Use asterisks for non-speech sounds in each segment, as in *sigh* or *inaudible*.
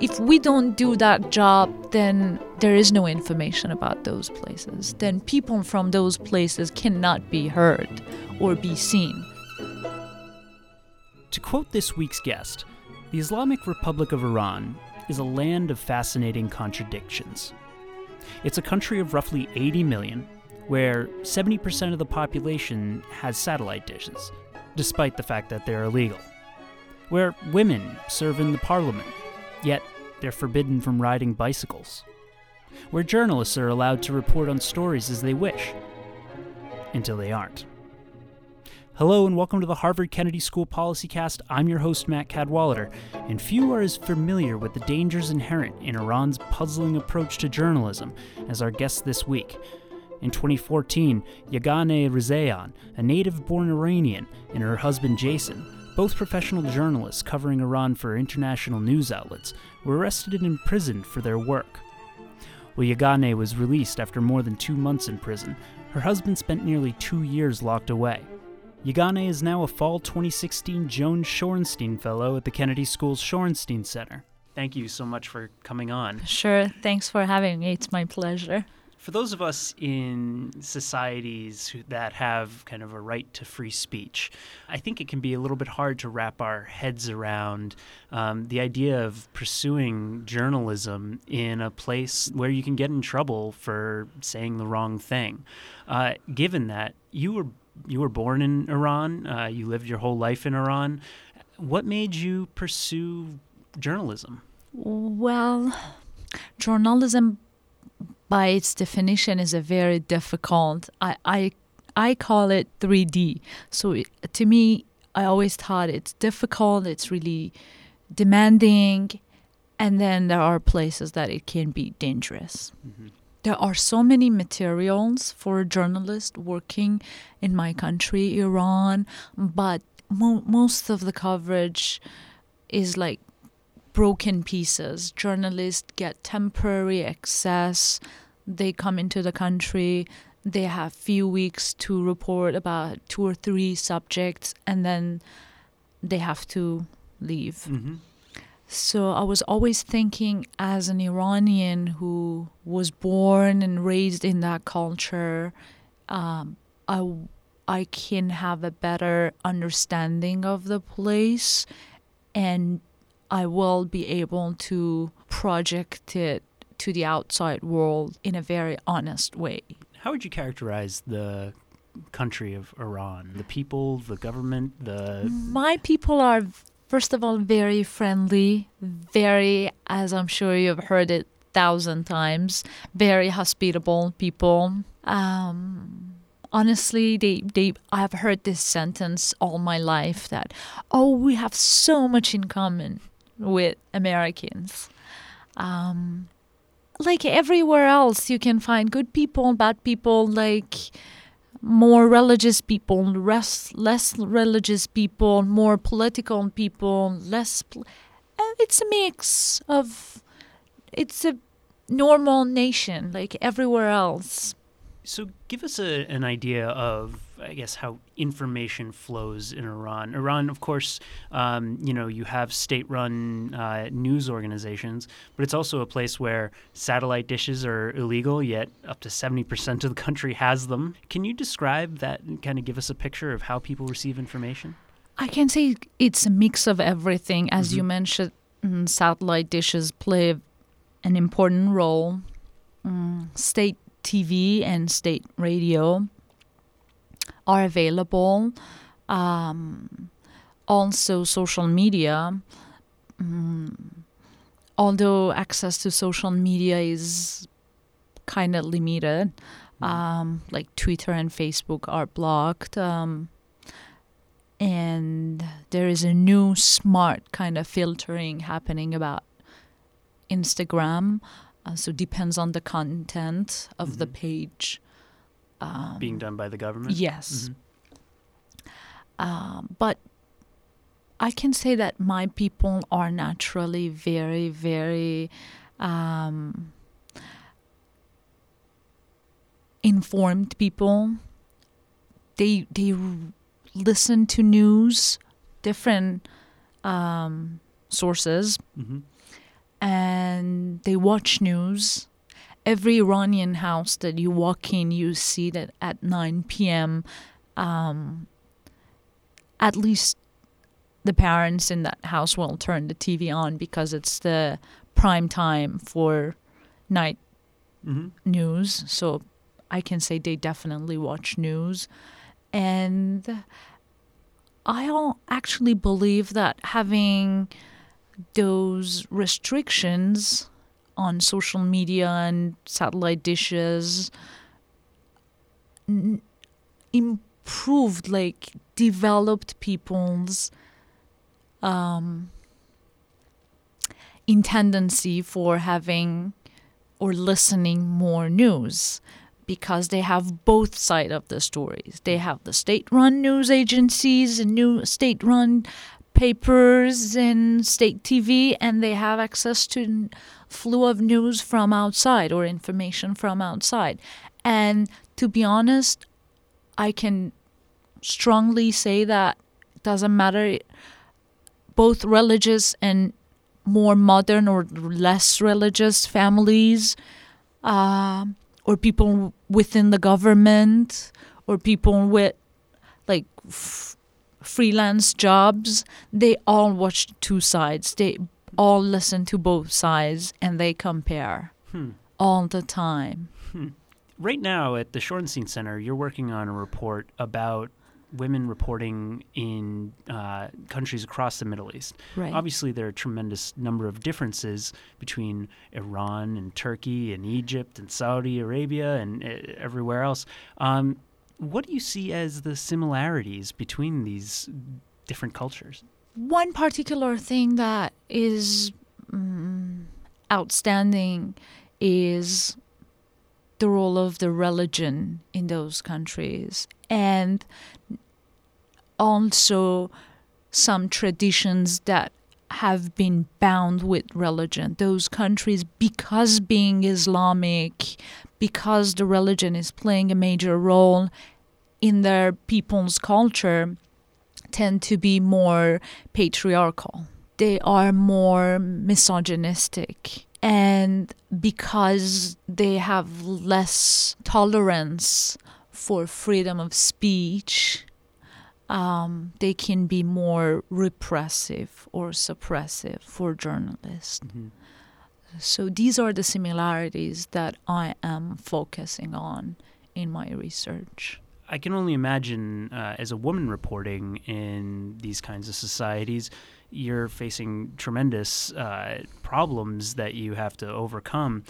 if we don't do that job, then there is no information about those places. Then people from those places cannot be heard or be seen. To quote this week's guest, the Islamic Republic of Iran is a land of fascinating contradictions. It's a country of roughly 80 million, where 70% of the population has satellite dishes, despite the fact that they're illegal. Where women serve in the parliament, yet they're forbidden from riding bicycles. Where journalists are allowed to report on stories as they wish, until they aren't. Hello and welcome to the Harvard Kennedy School Policy Cast. I'm your host, Matt Cadwallader, and few are as familiar with the dangers inherent in Iran's puzzling approach to journalism as our guest this week. In 2014, Yeganeh Rezaian, a native born Iranian, and her husband Jason, both professional journalists covering Iran for international news outlets, were arrested and imprisoned for their work. While Yeganeh was released after more than two months in prison, her husband spent nearly two years locked away. Yeganeh is now a fall 2016 Joan Shorenstein Fellow at the Kennedy School's Shorenstein Center. Thank you so much for coming on. Sure, thanks for having me. It's my pleasure. For those of us in societies that have kind of a right to free speech, I think it can be a little bit hard to wrap our heads around um, the idea of pursuing journalism in a place where you can get in trouble for saying the wrong thing. Uh, given that you were you were born in Iran, uh, you lived your whole life in Iran. What made you pursue journalism? Well, journalism, by its definition, is a very difficult. I I, I call it 3D. So it, to me, I always thought it's difficult. It's really demanding, and then there are places that it can be dangerous. Mm-hmm there are so many materials for a journalist working in my country, Iran, but mo- most of the coverage is like broken pieces. Journalists get temporary access. They come into the country. They have few weeks to report about two or three subjects, and then they have to leave. Mm-hmm. So I was always thinking, as an Iranian who was born and raised in that culture, um, I I can have a better understanding of the place, and I will be able to project it to the outside world in a very honest way. How would you characterize the country of Iran? The people, the government, the My people are first of all, very friendly, very, as I'm sure you've heard it thousand times, very hospitable people. Um, honestly, they, they, I've heard this sentence all my life that, oh, we have so much in common with Americans. Um, like everywhere else, you can find good people, bad people, like more religious people, less, less religious people, more political people, less. Pol- uh, it's a mix of. It's a normal nation like everywhere else. So, give us a, an idea of, I guess, how information flows in Iran. Iran, of course, um, you know, you have state-run uh, news organizations, but it's also a place where satellite dishes are illegal. Yet, up to seventy percent of the country has them. Can you describe that and kind of give us a picture of how people receive information? I can say it's a mix of everything. As mm-hmm. you mentioned, satellite dishes play an important role. Mm, state TV and state radio are available. Um, also, social media. Um, although access to social media is kind of limited, mm-hmm. um, like Twitter and Facebook are blocked. Um, and there is a new smart kind of filtering happening about Instagram. Uh, so depends on the content of mm-hmm. the page. Um, Being done by the government. Yes. Mm-hmm. Um, but I can say that my people are naturally very, very um, informed people. They they listen to news, different um, sources. Mm-hmm and they watch news. Every Iranian house that you walk in, you see that at 9 p.m., um, at least the parents in that house will turn the TV on because it's the prime time for night hmm news. So I can say they definitely watch news. And I don't actually believe that having those restrictions on social media and satellite dishes n- improved, like, developed people's um, in tendency for having or listening more news because they have both side of the stories. They have the state-run news agencies and new state-run papers and state TV, and they have access to flow of news from outside or information from outside. And to be honest, I can strongly say that it doesn't matter both religious and more modern or less religious families uh, or people within the government or people with like f- freelance jobs they all watch two sides they all listen to both sides and they compare Hmm. all the time Right now at the Shorenstein Center, you're working on a report about women reporting in uh, countries across the Middle East. right Obviously, there are a tremendous number of differences between Iran and Turkey and Egypt and Saudi Arabia and uh, everywhere else. Um, what do you see as the similarities between these different cultures? One particular thing that is mm, outstanding is the role of the religion in those countries and also some traditions that have been bound with religion. Those countries because being islamic because the religion is playing a major role in their people's culture tend to be more patriarchal. They are more misogynistic. And because they have less tolerance for freedom of speech, um, they can be more repressive or suppressive for journalists. So these are the similarities that I am focusing on in my research. I can only imagine, uh, as a woman reporting in these kinds of societies, you're facing tremendous uh, problems that you have to overcome.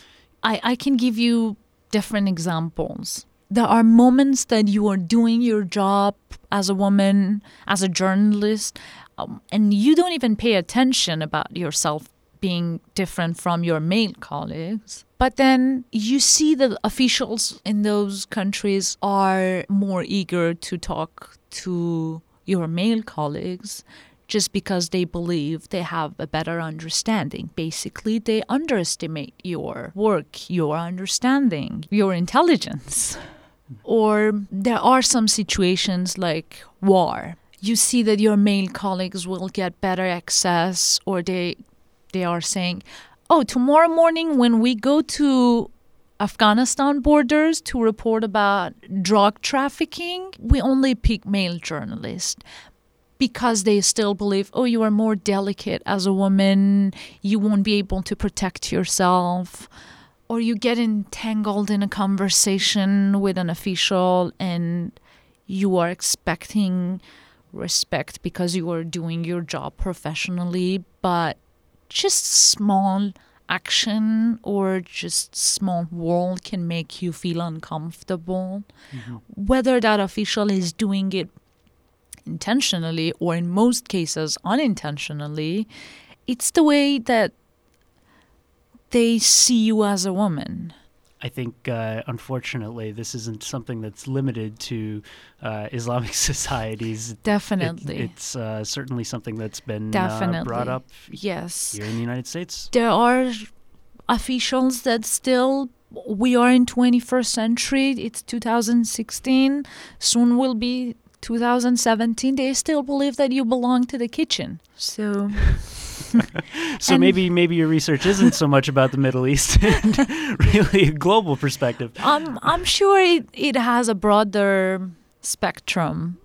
I, I can give you different examples. There are moments that you are doing your job as a woman, as a journalist, um, and you don't even pay attention about yourself being different from your male colleagues. But then you see that officials in those countries are more eager to talk to your male colleagues just because they believe they have a better understanding. Basically, they underestimate your work, your understanding, your intelligence. Or there are some situations like war. You see that your male colleagues will get better access, or they they are saying, "Oh, tomorrow morning when we go to Afghanistan borders to report about drug trafficking, we only pick male journalists." because they still believe, oh, you are more delicate as a woman, you won't be able to protect yourself, or you get entangled in a conversation with an official and you are expecting respect because you are doing your job professionally, but just small action or just small word can make you feel uncomfortable. Mm-hmm. Whether that official is doing it intentionally or in most cases unintentionally, it's the way that they see you as a woman. I think, uh, unfortunately, this isn't something that's limited to uh, Islamic *laughs* societies. It- Definitely. it's uh, certainly something that's been uh, Definitely. brought up yes. here in the United States. There are officials that still we are in 21st century. It's 2016. Soon will be 2017 they still believe that you belong to the kitchen. So *laughs* *laughs* so And- maybe maybe your research isn't so much about the Middle East *laughs* and really a global perspective. I'm I'm sure it, it has a broader spectrum,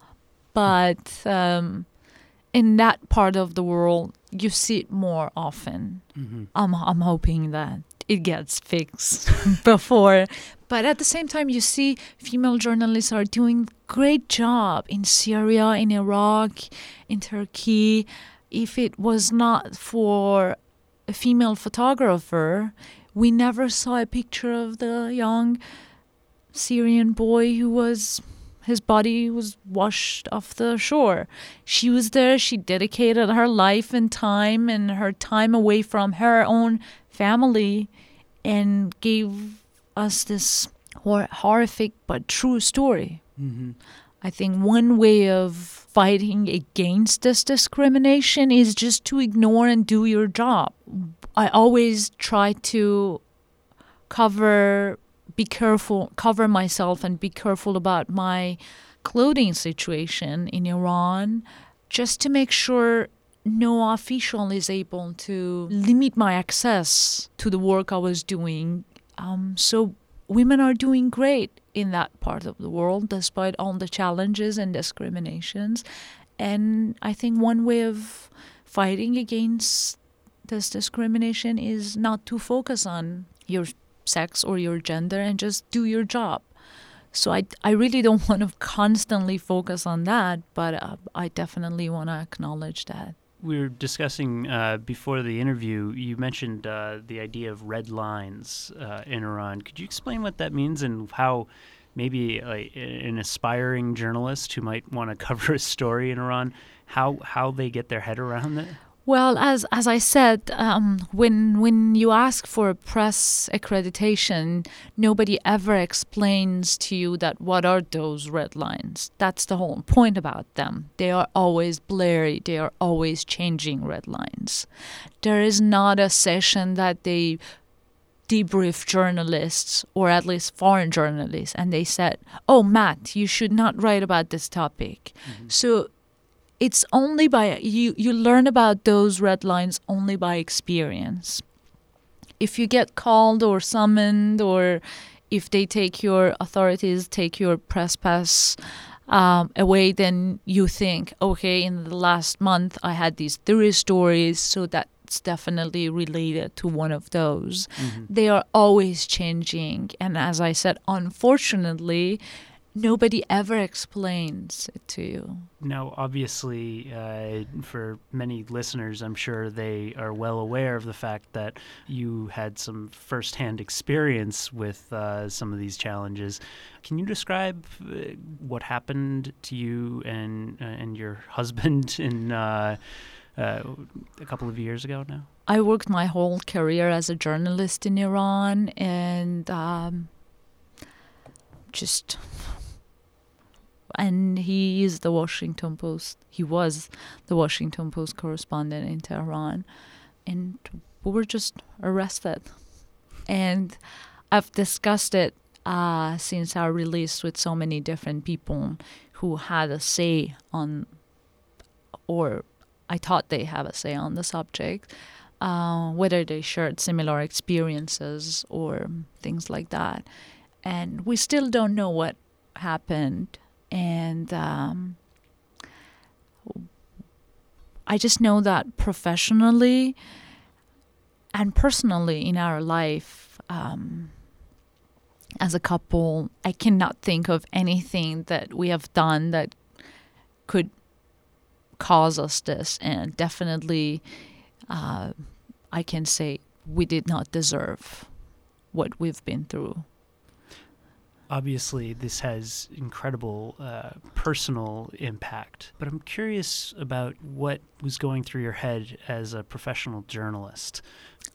but um, in that part of the world, you see it more often. hmm I'm I'm hoping that it gets fixed *laughs* before. But at the same time, you see female journalists are doing great job in Syria, in Iraq, in Turkey. If it was not for a female photographer, we never saw a picture of the young Syrian boy who was his body was washed off the shore. She was there, she dedicated her life and time and her time away from her own family and gave us this hor- horrific but true story. hmm I think one way of fighting against this discrimination is just to ignore and do your job. I always try to cover, be careful, cover myself and be careful about my clothing situation in Iran just to make sure no official is able to limit my access to the work I was doing. Um, so women are doing great in that part of the world despite all the challenges and discriminations. And I think one way of fighting against this discrimination is not to focus on your sex or your gender and just do your job. So I, I really don't *laughs* want to constantly focus on that, but uh, I definitely want to acknowledge that. We were discussing uh, before the interview. You mentioned uh, the idea of red lines uh, in Iran. Could you explain what that means and how maybe an aspiring journalist who might want to *laughs* cover a story in Iran, how how they get their head around that? Well, as as I said, um, when when you ask for a press accreditation, nobody ever explains to you that what are those red lines. That's the whole point about them. They are always blurry. They are always changing red lines. There is not a session that they debrief journalists or at least foreign journalists and they said oh matt you should not write about this topic so it's only by you you learn about those red lines only by experience. If you get called or summoned or if they take your authorities take your press pass um, away then you think okay in the last month i had these three stories so that's definitely related to one of those. Mhm. they are always changing. And as i said unfortunately nobody ever explains it to you No, obviously, uh, for many listeners, I'm sure they are well aware of the fact that you had some firsthand experience with uh, some of these challenges. Can you describe uh, what happened to you and uh, and your *laughs* husband in uh, uh, a couple of years ago now? I worked my whole career as a journalist in Iran and um, just. And he is the Washington Post. He was the Washington Post correspondent in Tehran. And we were just arrested. And I've discussed it uh, since our release with so many different people who had a say on, or I thought they have a say on the subject uh, whether they shared similar experiences or things like that. And we still don't know what happened. And um, I just know that professionally and personally in our life, um, as a couple, I cannot think of anything that we have done that could cause us this. And definitely, uh, I can say we did not deserve what we've been through. Obviously, this has incredible uh, personal impact, but I'm curious about what was going through your head as a professional journalist.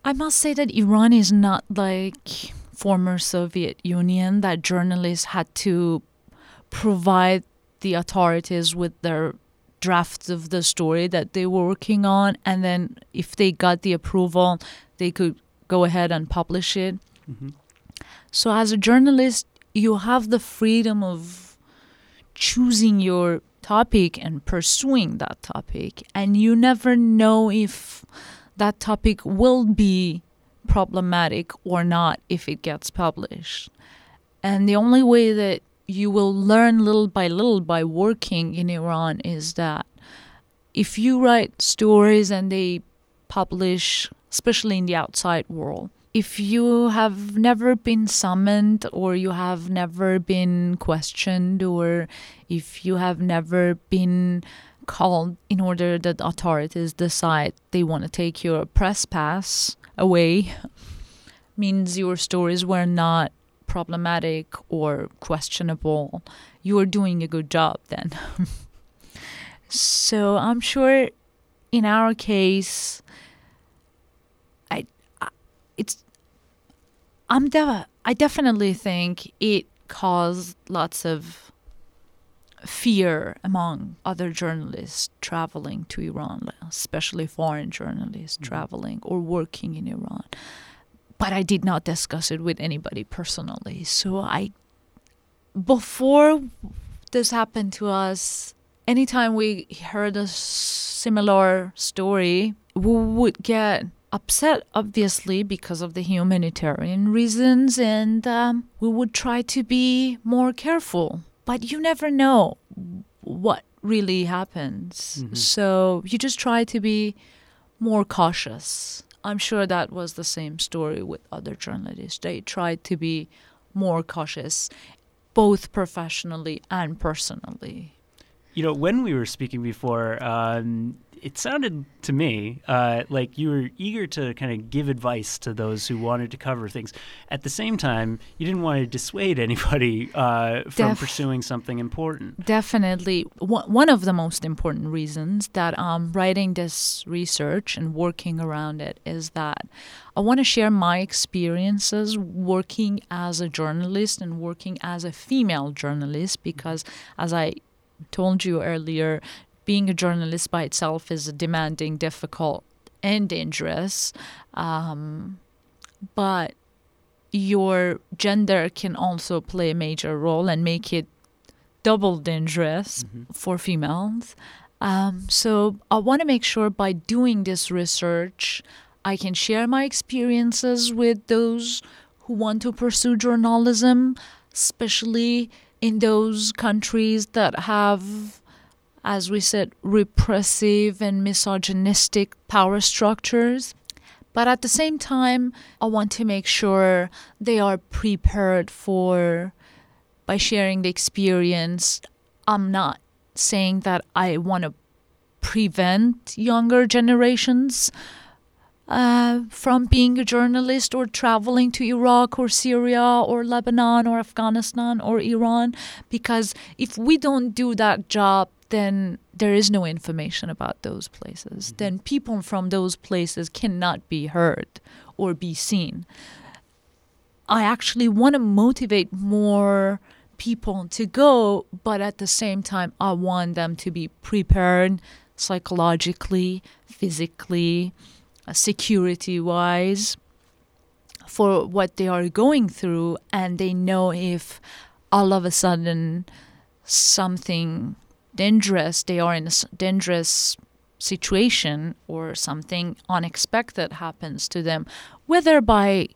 I must say that Iran is not like former Soviet Union that journalists had to provide the authorities with their drafts of the story that they were working on and then if they got the approval they could go ahead and publish it hmm so as a journalist you have the freedom of choosing your topic and pursuing that topic, and you never know if that topic will be problematic or not if it gets published. And the only way that you will learn little by little by working in Iran is that if you write stories and they publish, especially in the outside world, if you have never been summoned or you have never been questioned or if you have never been called in order that authorities decide they want to take your press pass away *laughs* means your stories were not problematic or questionable you are doing a good job then. *laughs* So i'm sure in our case it's I'm de- I definitely think it caused lots of fear among other journalists traveling to Iran, especially foreign journalists mm-hmm. traveling or working in Iran. But I did not discuss it with anybody personally. So I, before this happened to us, anytime we heard a similar story, we would get upset, obviously, because of the humanitarian reasons, and um, we would try to be more careful. But you never know what really happens. Mm-hmm. So you just try to be more cautious. I'm sure that was the same story with other journalists. They tried to be more cautious, both professionally and personally. You know, when we were speaking before, um, it sounded to me uh, like you were eager to kind of give advice to those who wanted to cover things. At the same time, you didn't want to dissuade anybody uh, from Def- pursuing something important. Definitely. One of the most important reasons that I'm writing this research and working around it is that I want to share my experiences working as a journalist and working as a female journalist because, as I told you earlier, being a journalist by itself is demanding, difficult, and dangerous. Um, but your gender can also play a major role and make it double dangerous mm-hmm. for females. Um, so I want to make sure by doing this research, I can share my experiences with those who want to pursue journalism, especially in those countries that have as we said, repressive and misogynistic power structures. But at the same time, I want to make sure they are prepared for, by sharing the experience. I'm not saying that I want to prevent younger generations uh, from being a journalist or traveling to Iraq or Syria or Lebanon or Afghanistan or Iran, because if we don't do that job, then there is no information about those places. Mm-hmm. Then people from those places cannot be heard or be seen. I actually want to motivate more people to go, but at the same time, I want them to be prepared psychologically, physically, security wise for what they are going through, and they know if all of a sudden something dangerous, they are in a dangerous situation or something unexpected happens to them, whether by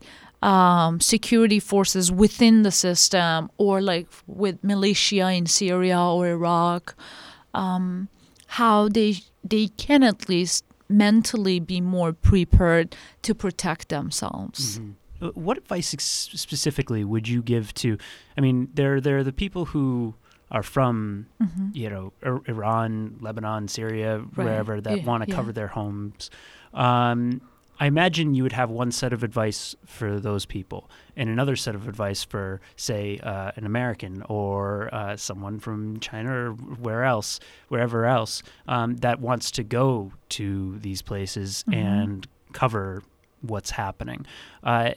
um, security forces within the system or like with militia in Syria or Iraq, um, how they they can at least mentally be more prepared to protect themselves. Mm-hmm. Uh, what advice ex- specifically would you give to? I mean, there there are the people who are from mm-hmm. you know Iran, Lebanon, Syria, right. wherever that yeah, want to yeah. cover their homes. Um, I imagine you would have one set of advice for those people, and another set of advice for, say, uh, an American or uh, someone from China or where else, wherever else um, that wants to go to these places mm-hmm. and cover what's happening. Uh,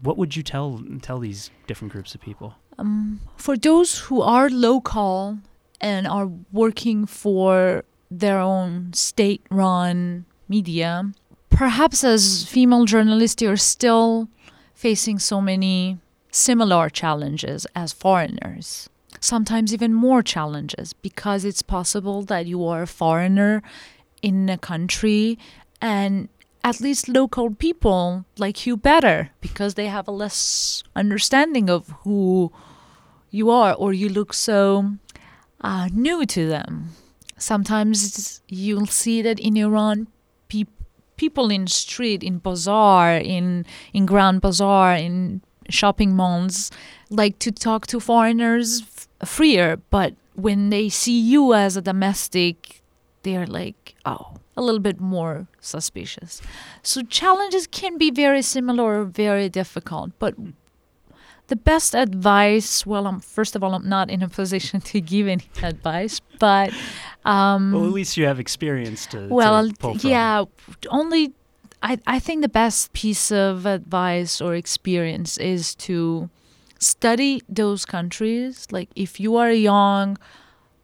what would you tell tell these different groups of people? Um, for those who are local and are working for their own state run media, perhaps as female journalists, you're still facing so many similar challenges as foreigners. sometimes even more challenges because it's possible that you are a foreigner in a country and at least local people like you better because they have a less understanding of who you are or you look so uh, new to them. Sometimes you'll see that in Iran, people in street, in bazaar, in in grand bazaar, in shopping malls, like to talk to foreigners f- freer. But when they see you as a domestic, they're like, oh, a little bit more suspicious. So challenges can be very similar or very difficult, but the best advice well I'm, first of all i'm not in a *laughs* position to give any advice but um, well at least you have experience to well to yeah only I, I think the best piece of advice or experience is to study those countries. Like if you are a young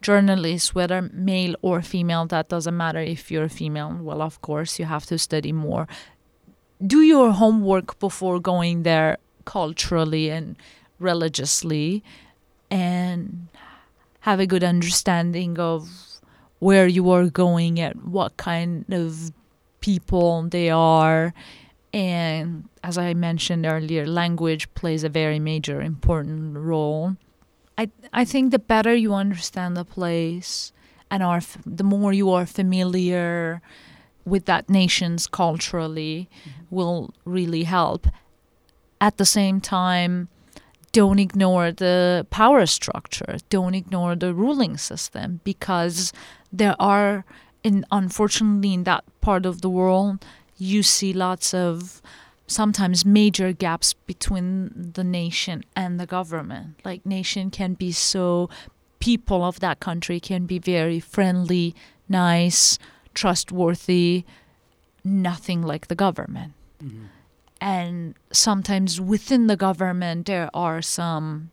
journalist whether male or female that doesn't matter if you're a female well of course you have to study more. Do your homework before going there culturally and religiously and have a good understanding of where you are going and what kind of people they are. And as i mentioned earlier language plays a very major important role. I i think the better you understand the place and are the more you are familiar with that nation's culturally mm-hmm. will really help. At the same time, don't ignore the power structure, don't ignore the ruling system, because there are, in, unfortunately, in that part of the world, you see lots of sometimes major gaps between the nation and the government. Like, nation can be so, people of that country can be very friendly, nice, trustworthy, nothing like the government. Mm-hmm and sometimes within the government there are some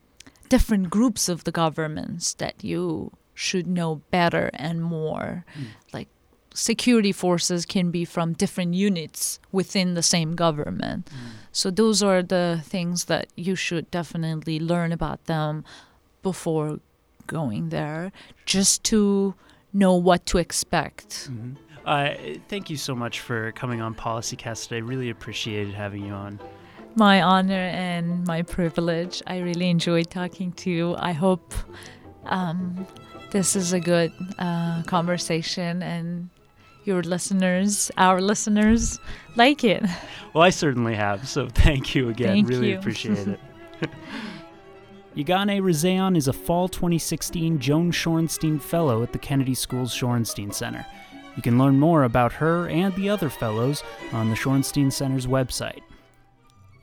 different groups of the governments that you should know better and more mm. like security forces can be from different units within the same government mm. so those are the things that you should definitely learn about them before going there just to know what to expect mm-hmm. Uh, thank you so much for coming on PolicyCast today. Really appreciated having you on. My honor and my privilege. I really enjoyed talking to you. I hope um, this is a good uh, conversation and your listeners, our listeners, like it. Well, I certainly have. So thank you again. Thank really you. appreciate it. *laughs* Yeganeh Rezaian is a fall 2016 Joan Shorenstein Fellow at the Kennedy School's Shorenstein Center. You can learn more about her and the other fellows on the Shorenstein Center's website.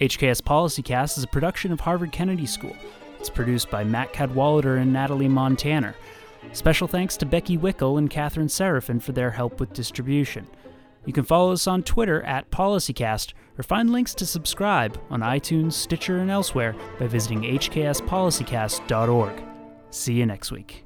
HKS PolicyCast is a production of Harvard Kennedy School. It's produced by Matt Cadwallader and Natalie Montaner. Special thanks to Becky Wickel and Catherine Seraphin for their help with distribution. You can follow us on Twitter at PolicyCast or find links to subscribe on iTunes, Stitcher, and elsewhere by visiting hkspolicycast.org. See you next week.